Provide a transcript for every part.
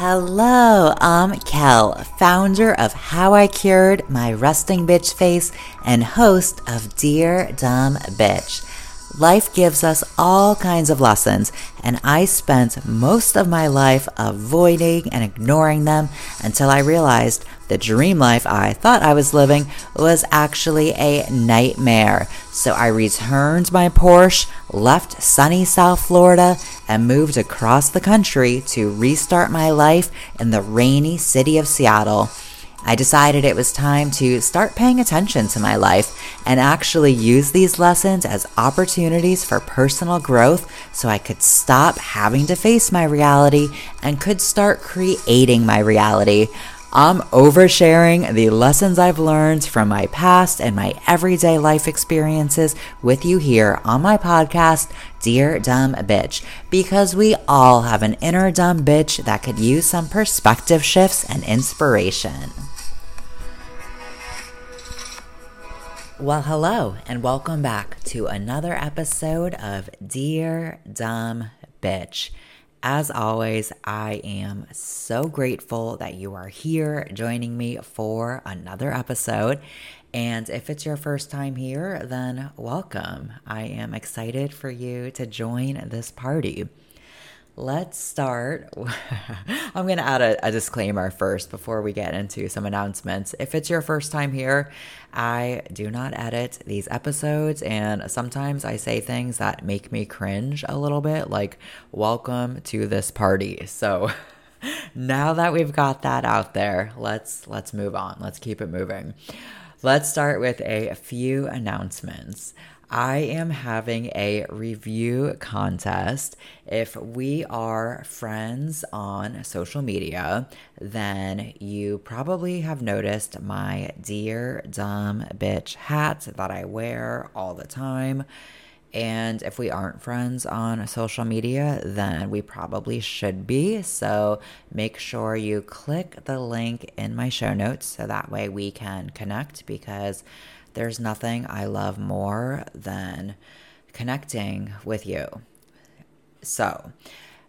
Hello, I'm Kel, founder of How I Cured My Resting Bitch Face and host of Dear Dumb Bitch. Life gives us all kinds of lessons, and I spent most of my life avoiding and ignoring them until I realized the dream life I thought I was living was actually a nightmare. So I returned my Porsche, left sunny South Florida, and moved across the country to restart my life in the rainy city of Seattle. I decided it was time to start paying attention to my life and actually use these lessons as opportunities for personal growth so I could stop having to face my reality and could start creating my reality. I'm oversharing the lessons I've learned from my past and my everyday life experiences with you here on my podcast, Dear Dumb Bitch, because we all have an inner dumb bitch that could use some perspective shifts and inspiration. Well, hello, and welcome back to another episode of Dear Dumb Bitch. As always, I am so grateful that you are here joining me for another episode. And if it's your first time here, then welcome. I am excited for you to join this party. Let's start. I'm going to add a, a, disclaimer first before we get into some announcements. If it's your first time here, I do not edit these episodes, and sometimes I say things that make me cringe a little bit, like, welcome to this party. So. now that we've got that out there, let's let's move on. Let's keep it moving. Let's start with a few announcements. I am having a review contest. If we are friends on social media, then you probably have noticed my Dear Dumb Bitch hat that I wear all the time. And if we aren't friends on social media, then we probably should be. So make sure you click the link in my show notes so that way we can connect because there's nothing I love more than connecting with you. So,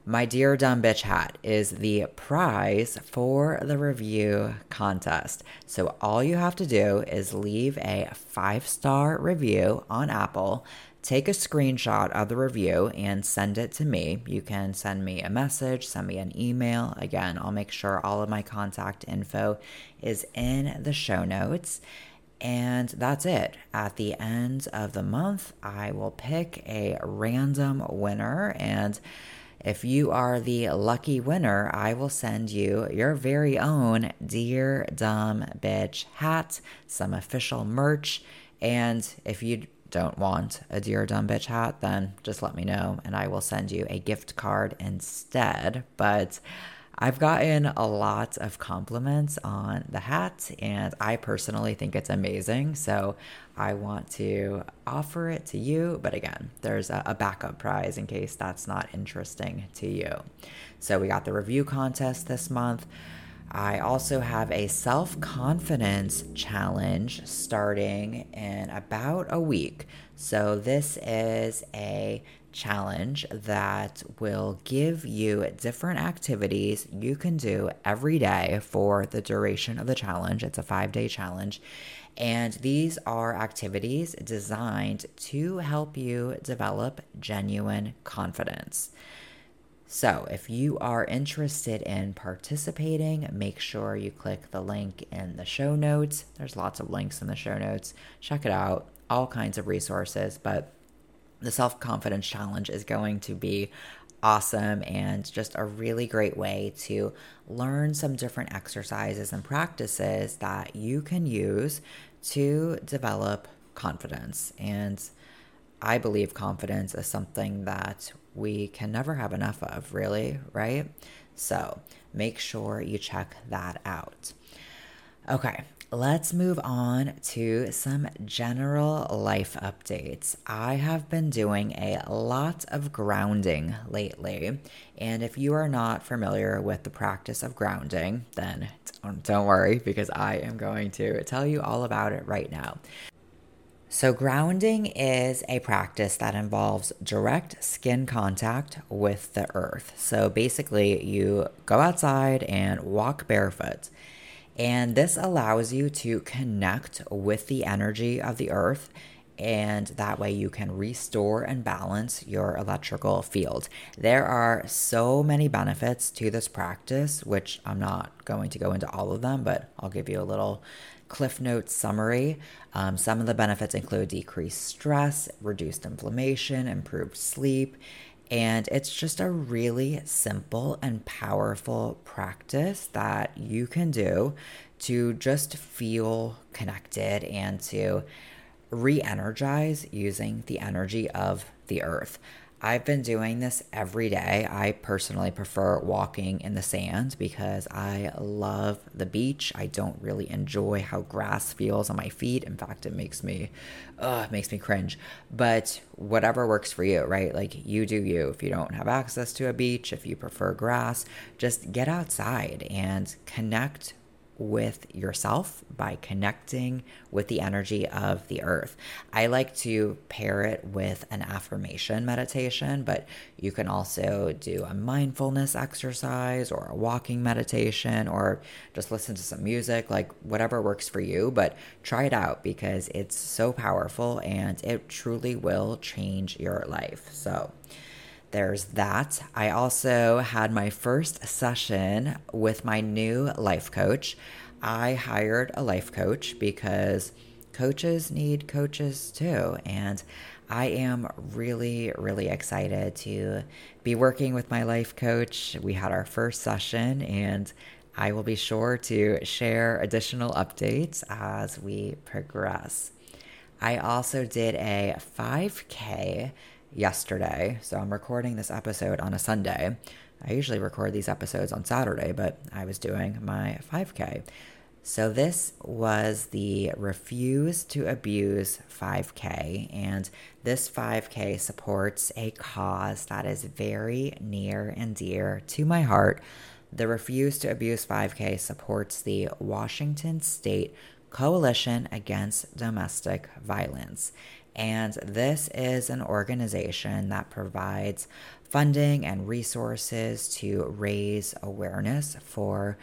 my dear dumb bitch hat is the prize for the review contest. So all you have to do is leave a five star review on Apple. Take a screenshot of the review and send it to me. You can send me a message, send me an email. Again, I'll make sure all of my contact info is in the show notes. And that's it. At the end of the month, I will pick a random winner. And if you are the lucky winner, I will send you your very own Dear Dumb Bitch hat, some official merch. And if you don't want a Dear Dumb Bitch hat, then just let me know and I will send you a gift card instead. But I've gotten a lot of compliments on the hat, and I personally think it's amazing. So I want to offer it to you. But again, there's a, a backup prize in case that's not interesting to you. So we got the review contest this month. I also have a self confidence challenge starting in about a week. So, this is a challenge that will give you different activities you can do every day for the duration of the challenge. It's a five day challenge. And these are activities designed to help you develop genuine confidence. So, if you are interested in participating, make sure you click the link in the show notes. There's lots of links in the show notes. Check it out, all kinds of resources. But the self confidence challenge is going to be awesome and just a really great way to learn some different exercises and practices that you can use to develop confidence. And I believe confidence is something that we can never have enough of, really, right? So make sure you check that out. Okay, let's move on to some general life updates. I have been doing a lot of grounding lately, and if you are not familiar with the practice of grounding, then don't worry because I am going to tell you all about it right now. So, grounding is a practice that involves direct skin contact with the earth. So, basically, you go outside and walk barefoot. And this allows you to connect with the energy of the earth and that way you can restore and balance your electrical field. There are so many benefits to this practice, which I'm not going to go into all of them, but I'll give you a little Cliff Notes summary. Um, some of the benefits include decreased stress, reduced inflammation, improved sleep, and it's just a really simple and powerful practice that you can do to just feel connected and to re energize using the energy of the earth. I've been doing this every day. I personally prefer walking in the sand because I love the beach. I don't really enjoy how grass feels on my feet. In fact, it makes me uh makes me cringe. But whatever works for you, right? Like you do you. If you don't have access to a beach, if you prefer grass, just get outside and connect with yourself by connecting with the energy of the earth. I like to pair it with an affirmation meditation, but you can also do a mindfulness exercise or a walking meditation or just listen to some music, like whatever works for you. But try it out because it's so powerful and it truly will change your life. So, there's that. I also had my first session with my new life coach. I hired a life coach because coaches need coaches too. And I am really, really excited to be working with my life coach. We had our first session, and I will be sure to share additional updates as we progress. I also did a 5K yesterday. So I'm recording this episode on a Sunday. I usually record these episodes on Saturday, but I was doing my 5K. So this was the Refuse to Abuse 5K, and this 5K supports a cause that is very near and dear to my heart. The Refuse to Abuse 5K supports the Washington State Coalition Against Domestic Violence. And this is an organization that provides funding and resources to raise awareness for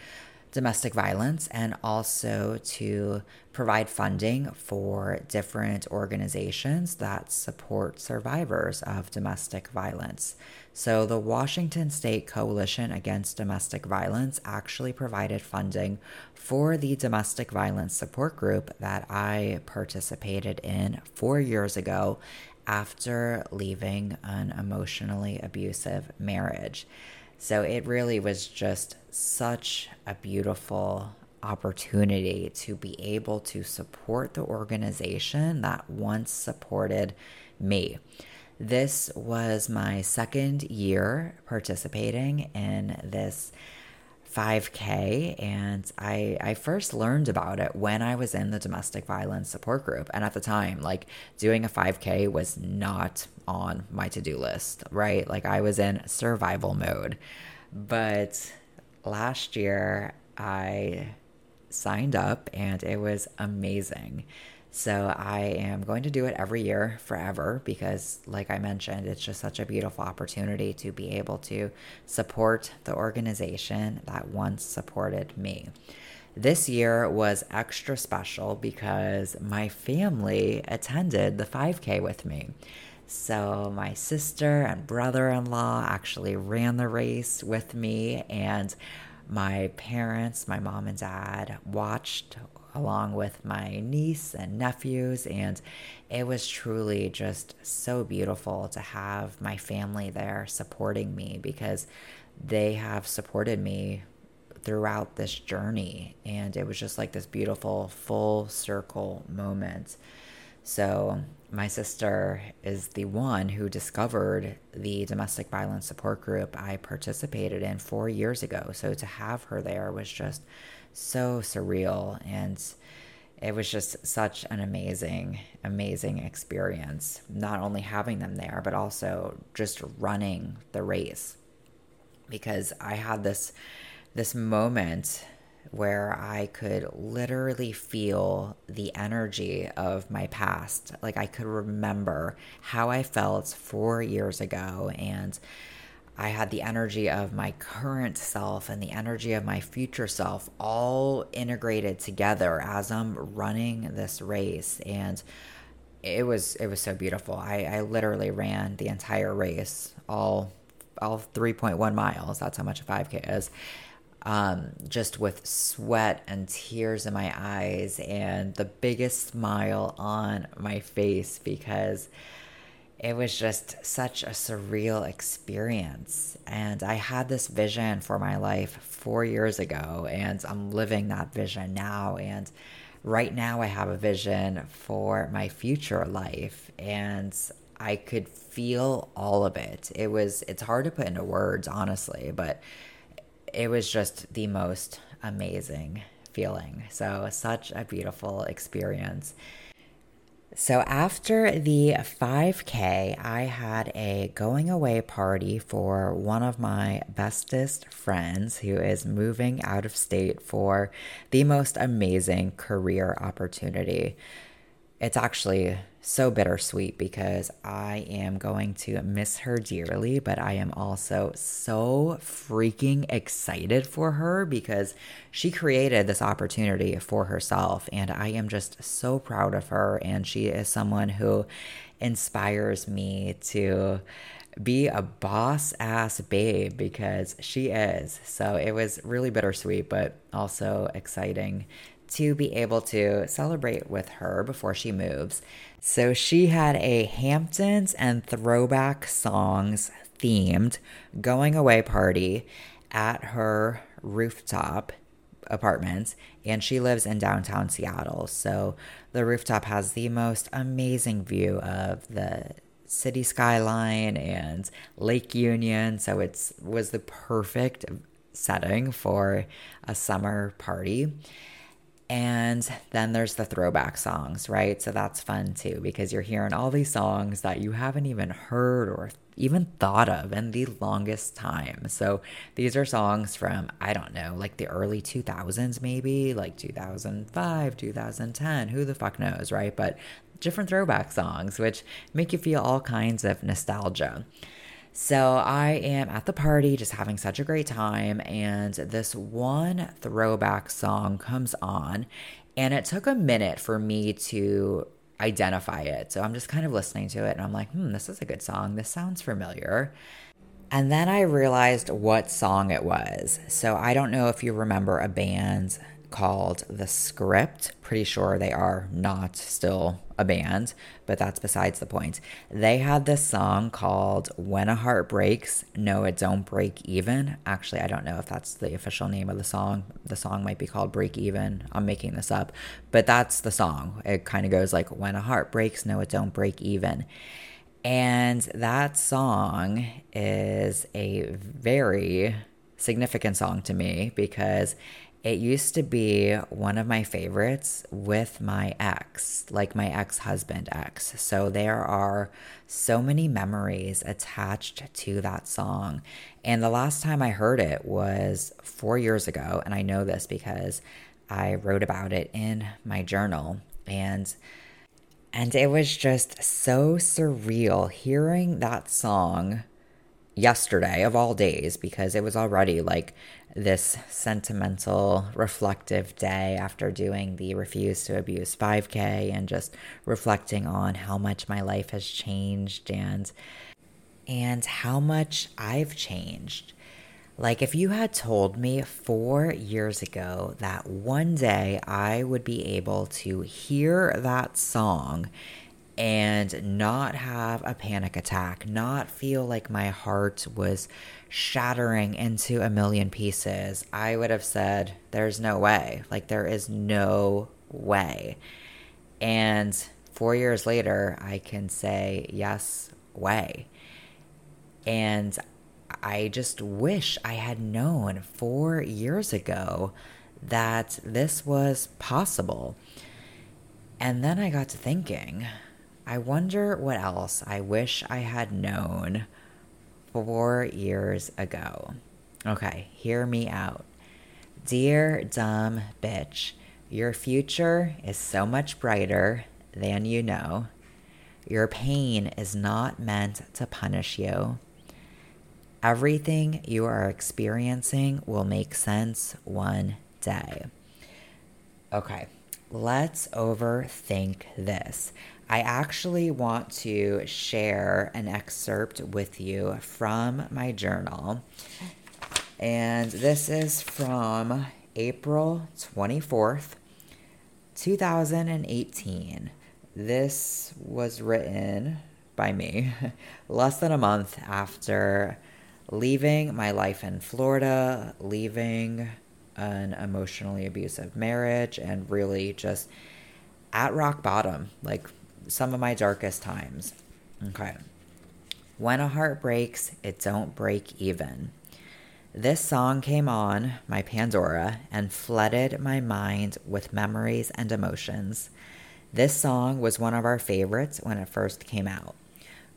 domestic violence and also to provide funding for different organizations that support survivors of domestic violence. So, the Washington State Coalition Against Domestic Violence actually provided funding for the domestic violence support group that I participated in four years ago after leaving an emotionally abusive marriage. So it really was just such a beautiful opportunity to be able to support the organization that once supported me. This was my second year participating in this 5K, and I, I first learned about it when I was in the domestic violence support group. And at the time, like doing a 5K was not on my to do list, right? Like I was in survival mode. But last year, I signed up and it was amazing. So I am going to do it every year forever because, like I mentioned, it's just such a beautiful opportunity to be able to support the organization that once supported me. This year was extra special because my family attended the 5K with me. So, my sister and brother in law actually ran the race with me, and my parents, my mom and dad, watched along with my niece and nephews. And it was truly just so beautiful to have my family there supporting me because they have supported me throughout this journey. And it was just like this beautiful full circle moment. So, my sister is the one who discovered the domestic violence support group I participated in four years ago. So, to have her there was just so surreal and it was just such an amazing amazing experience not only having them there but also just running the race because i had this this moment where I could literally feel the energy of my past. Like I could remember how I felt four years ago, and I had the energy of my current self and the energy of my future self all integrated together as I'm running this race. And it was it was so beautiful. I, I literally ran the entire race, all all 3.1 miles. That's how much a 5K is um, just with sweat and tears in my eyes and the biggest smile on my face because it was just such a surreal experience. And I had this vision for my life four years ago, and I'm living that vision now. And right now, I have a vision for my future life, and I could feel all of it. It was, it's hard to put into words, honestly, but it was just the most amazing feeling. So, such a beautiful experience. So, after the 5K, I had a going away party for one of my bestest friends who is moving out of state for the most amazing career opportunity. It's actually so bittersweet because I am going to miss her dearly, but I am also so freaking excited for her because she created this opportunity for herself. And I am just so proud of her. And she is someone who inspires me to be a boss ass babe because she is. So it was really bittersweet, but also exciting to be able to celebrate with her before she moves. So she had a Hamptons and throwback songs themed going away party at her rooftop apartment and she lives in downtown Seattle. So the rooftop has the most amazing view of the city skyline and Lake Union, so it's was the perfect setting for a summer party. And then there's the throwback songs, right? So that's fun too because you're hearing all these songs that you haven't even heard or even thought of in the longest time. So these are songs from, I don't know, like the early 2000s, maybe like 2005, 2010, who the fuck knows, right? But different throwback songs, which make you feel all kinds of nostalgia. So I am at the party just having such a great time, and this one throwback song comes on, and it took a minute for me to identify it. So I'm just kind of listening to it, and I'm like, hmm, this is a good song. This sounds familiar. And then I realized what song it was. So I don't know if you remember a band called The Script. Pretty sure they are not still a band, but that's besides the point. They had this song called When a Heart Breaks, No, It Don't Break Even. Actually, I don't know if that's the official name of the song. The song might be called Break Even. I'm making this up, but that's the song. It kind of goes like, When a heart breaks, no, it don't break even. And that song is a very significant song to me because it used to be one of my favorites with my ex, like my ex husband ex. So there are so many memories attached to that song. And the last time I heard it was four years ago. And I know this because I wrote about it in my journal. And and it was just so surreal hearing that song yesterday of all days because it was already like this sentimental, reflective day after doing the Refuse to Abuse 5K and just reflecting on how much my life has changed and and how much I've changed. Like, if you had told me four years ago that one day I would be able to hear that song and not have a panic attack, not feel like my heart was shattering into a million pieces, I would have said, There's no way. Like, there is no way. And four years later, I can say, Yes, way. And I just wish I had known four years ago that this was possible. And then I got to thinking, I wonder what else I wish I had known four years ago. Okay, hear me out. Dear dumb bitch, your future is so much brighter than you know. Your pain is not meant to punish you. Everything you are experiencing will make sense one day. Okay, let's overthink this. I actually want to share an excerpt with you from my journal. And this is from April 24th, 2018. This was written by me less than a month after leaving my life in Florida, leaving an emotionally abusive marriage, and really just at rock bottom, like some of my darkest times. Okay. When a heart breaks, it don't break even. This song came on my Pandora and flooded my mind with memories and emotions. This song was one of our favorites when it first came out.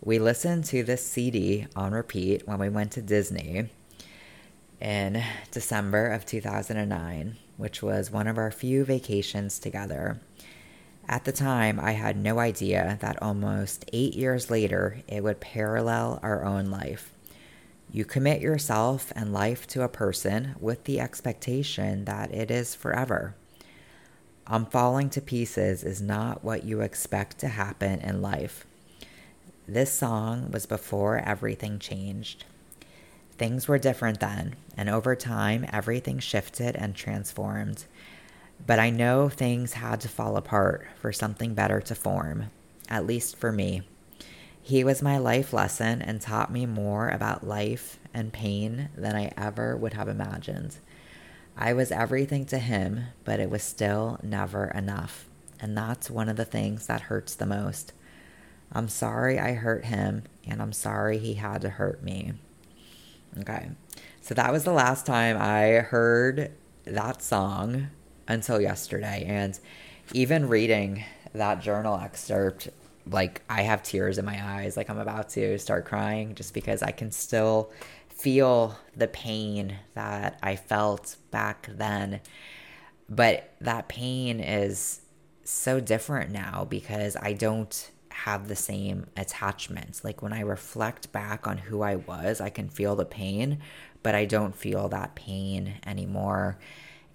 We listened to this CD on repeat when we went to Disney in December of 2009, which was one of our few vacations together. At the time, I had no idea that almost eight years later, it would parallel our own life. You commit yourself and life to a person with the expectation that it is forever. I'm falling to pieces is not what you expect to happen in life. This song was before everything changed. Things were different then, and over time, everything shifted and transformed. But I know things had to fall apart for something better to form, at least for me. He was my life lesson and taught me more about life and pain than I ever would have imagined. I was everything to him, but it was still never enough. And that's one of the things that hurts the most. I'm sorry I hurt him, and I'm sorry he had to hurt me. Okay, so that was the last time I heard that song until yesterday. And even reading that journal excerpt like I have tears in my eyes, like I'm about to start crying just because I can still feel the pain that I felt back then. But that pain is so different now because I don't have the same attachments. Like when I reflect back on who I was, I can feel the pain, but I don't feel that pain anymore.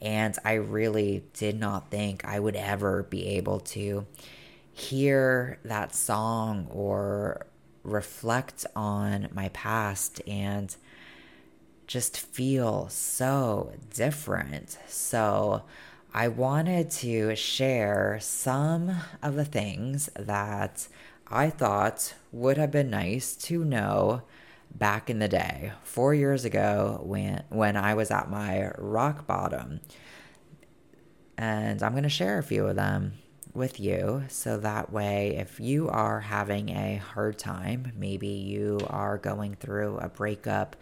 And I really did not think I would ever be able to hear that song or reflect on my past and just feel so different. So, I wanted to share some of the things that I thought would have been nice to know back in the day, four years ago, when, when I was at my rock bottom. And I'm going to share a few of them with you so that way if you are having a hard time maybe you are going through a breakup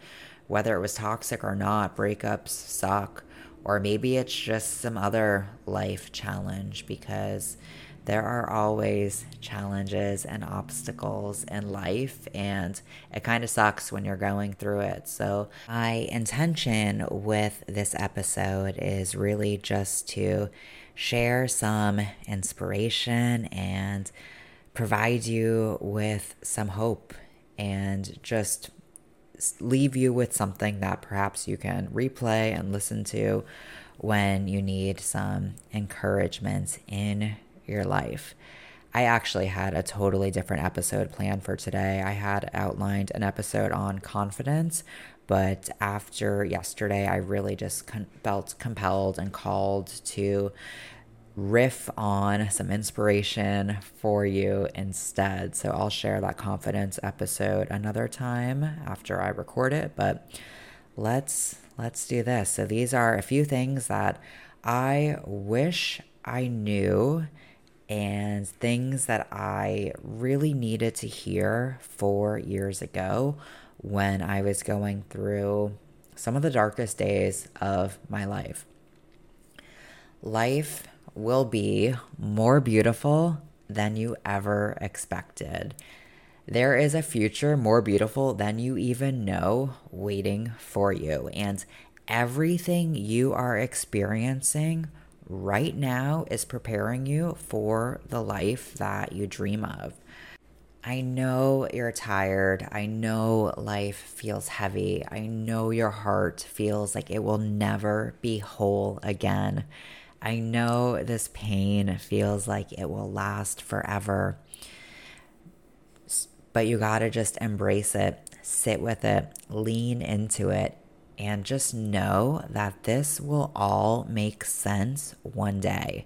whether it was toxic or not breakups suck or maybe it's just some other life challenge because there are always challenges and obstacles in life, and it kind of sucks when you're going through it. So, my intention with this episode is really just to share some inspiration and provide you with some hope and just leave you with something that perhaps you can replay and listen to when you need some encouragement in your life. I actually had a totally different episode planned for today. I had outlined an episode on confidence, but after yesterday, I really just con- felt compelled and called to riff on some inspiration for you instead. So I'll share that confidence episode another time after I record it, but let's let's do this. So these are a few things that I wish I knew and things that I really needed to hear 4 years ago when I was going through some of the darkest days of my life. Life will be more beautiful than you ever expected. There is a future more beautiful than you even know waiting for you. And everything you are experiencing right now is preparing you for the life that you dream of. I know you're tired. I know life feels heavy. I know your heart feels like it will never be whole again. I know this pain feels like it will last forever. But you got to just embrace it, sit with it, lean into it, and just know that this will all make sense one day.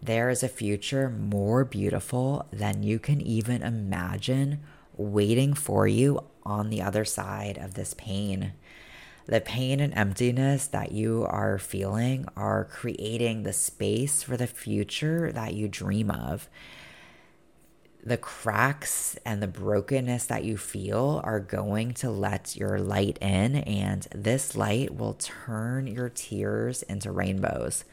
There is a future more beautiful than you can even imagine waiting for you on the other side of this pain. The pain and emptiness that you are feeling are creating the space for the future that you dream of the cracks and the brokenness that you feel are going to let your light in, and this light will turn your tears into rainbows.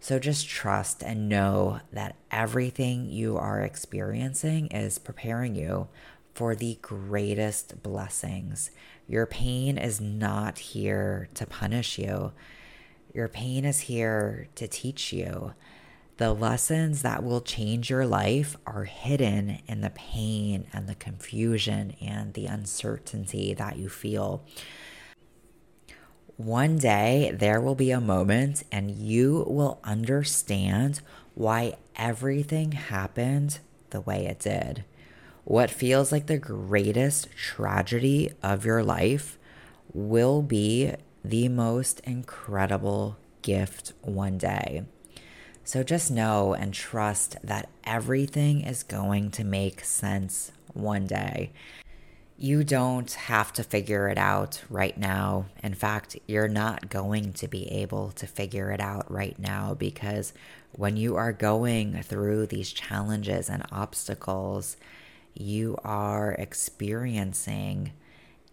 So just trust and know that everything you are experiencing is preparing you for the greatest blessings. Your pain is not here to punish you. Your pain is here to teach you. The lessons that will change your life are hidden in the pain and the confusion and the uncertainty that you feel. One day there will be a moment and you will understand why everything happened the way it did. What feels like the greatest tragedy of your life will be the most incredible gift one day. So just know and trust that everything is going to make sense one day. You don't have to figure it out right now. In fact, you're not going to be able to figure it out right now because when you are going through these challenges and obstacles, you are experiencing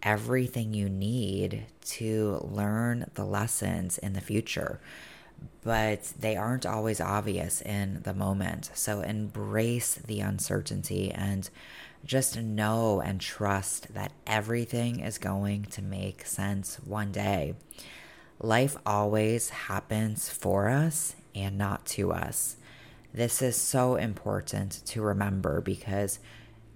everything you need to learn the lessons in the future but they aren't always obvious in the moment. So embrace the uncertainty and just know and trust that everything is going to make sense one day. Life always happens for us and not to us. This is so important to remember because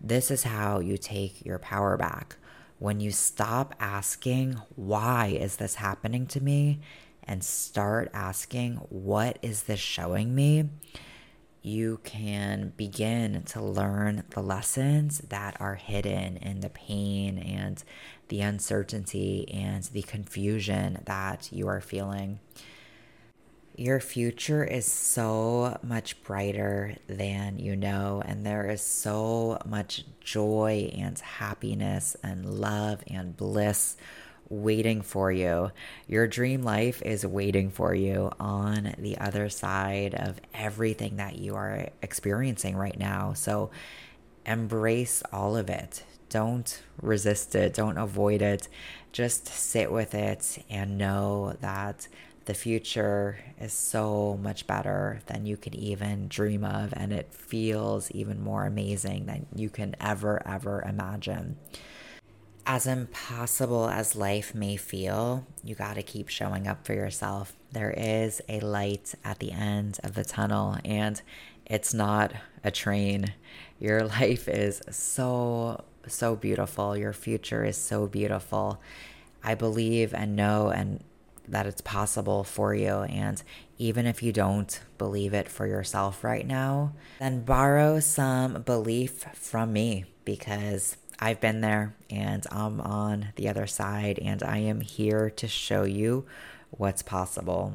this is how you take your power back. When you stop asking, why is this happening to me? And start asking, What is this showing me? You can begin to learn the lessons that are hidden in the pain and the uncertainty and the confusion that you are feeling. Your future is so much brighter than you know, and there is so much joy and happiness and love and bliss waiting for you. Your dream life is waiting for you on the other side of everything that you are experiencing right now. So embrace all of it. Don't resist it, don't avoid it. Just sit with it and know that the future is so much better than you could even dream of, and it feels even more amazing than you can ever, ever imagine as impossible as life may feel, you got to keep showing up for yourself. There is a light at the end of the tunnel, and it's not a train. Your life is so, so beautiful. Your future is so beautiful. I believe and know and that it's possible for you. And even if you don't believe it for yourself right now, then borrow some belief from me because I've been there and I'm on the other side, and I am here to show you what's possible.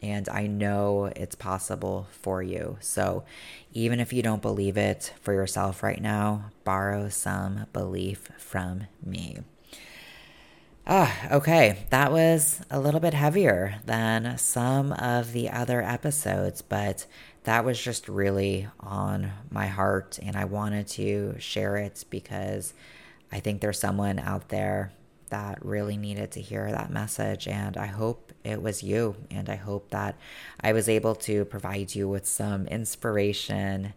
And I know it's possible for you. So even if you don't believe it for yourself right now, borrow some belief from me. Ah, okay. That was a little bit heavier than some of the other episodes, but that was just really on my heart. And I wanted to share it because I think there's someone out there that really needed to hear that message. And I hope it was you. And I hope that I was able to provide you with some inspiration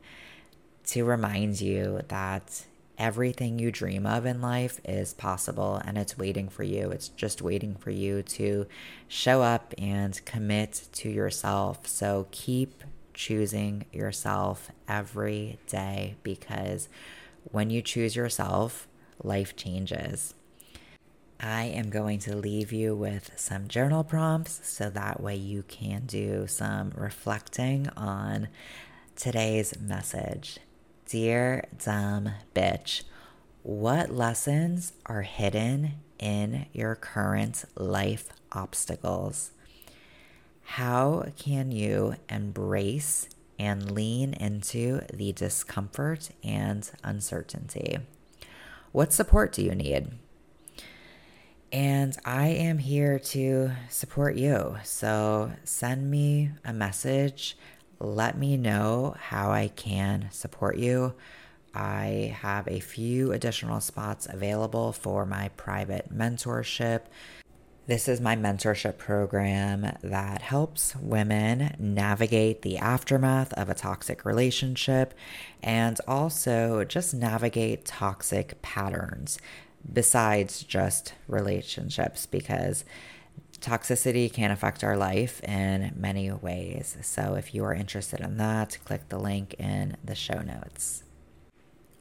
to remind you that everything you dream of in life is possible and it's waiting for you. It's just waiting for you to show up and commit to yourself. So keep choosing yourself every day because when you choose yourself, life changes. I am going to leave you with some journal prompts so that way you can do some reflecting on today's message. Dear dumb bitch, what lessons are hidden in your current life obstacles? How can you embrace and lean into the discomfort and uncertainty? What support do you need? And I am here to support you. So send me a message let me know how I can support you. I have a few additional spots available for my private mentorship. This is my mentorship program that helps women navigate the aftermath of a toxic relationship and also just navigate toxic patterns besides just relationships because Toxicity can affect our life in many ways. So, if you are interested in that, click the link in the show notes.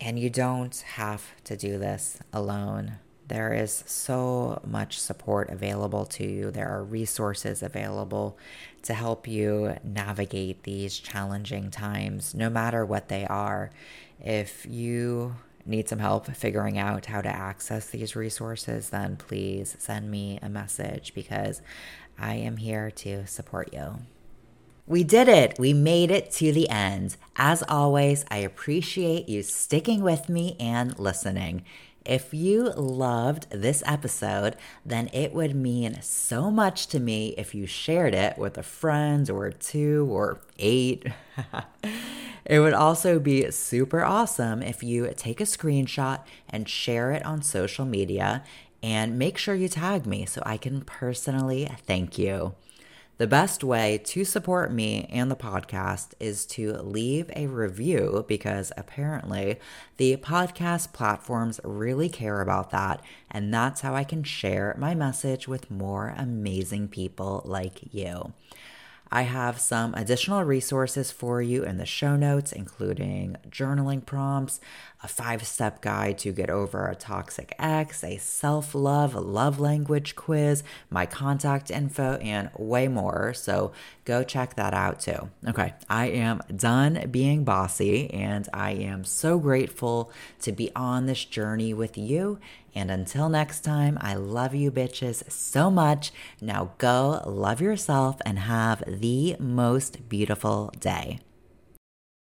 And you don't have to do this alone. There is so much support available to you. There are resources available to help you navigate these challenging times, no matter what they are. If you need some help figuring out how to access these resources, then please send me a message because I am here to support you. We did it. We made it to the end. As always, I appreciate you sticking with me and listening. If you loved this episode, then it would mean so much to me if you shared it with a friend or two or eight. It would also be super awesome if you take a screenshot and share it on social media and make sure you tag me so I can personally thank you. The best way to support me and the podcast is to leave a review because apparently the podcast platforms really care about that. And that's how I can share my message with more amazing people like you. I have some additional resources for you in the show notes, including journaling prompts, a five step guide to get over a toxic ex, a self love love language quiz, my contact info, and way more. So go check that out too. Okay, I am done being bossy, and I am so grateful to be on this journey with you. And until next time, I love you bitches so much. Now go love yourself and have the most beautiful day.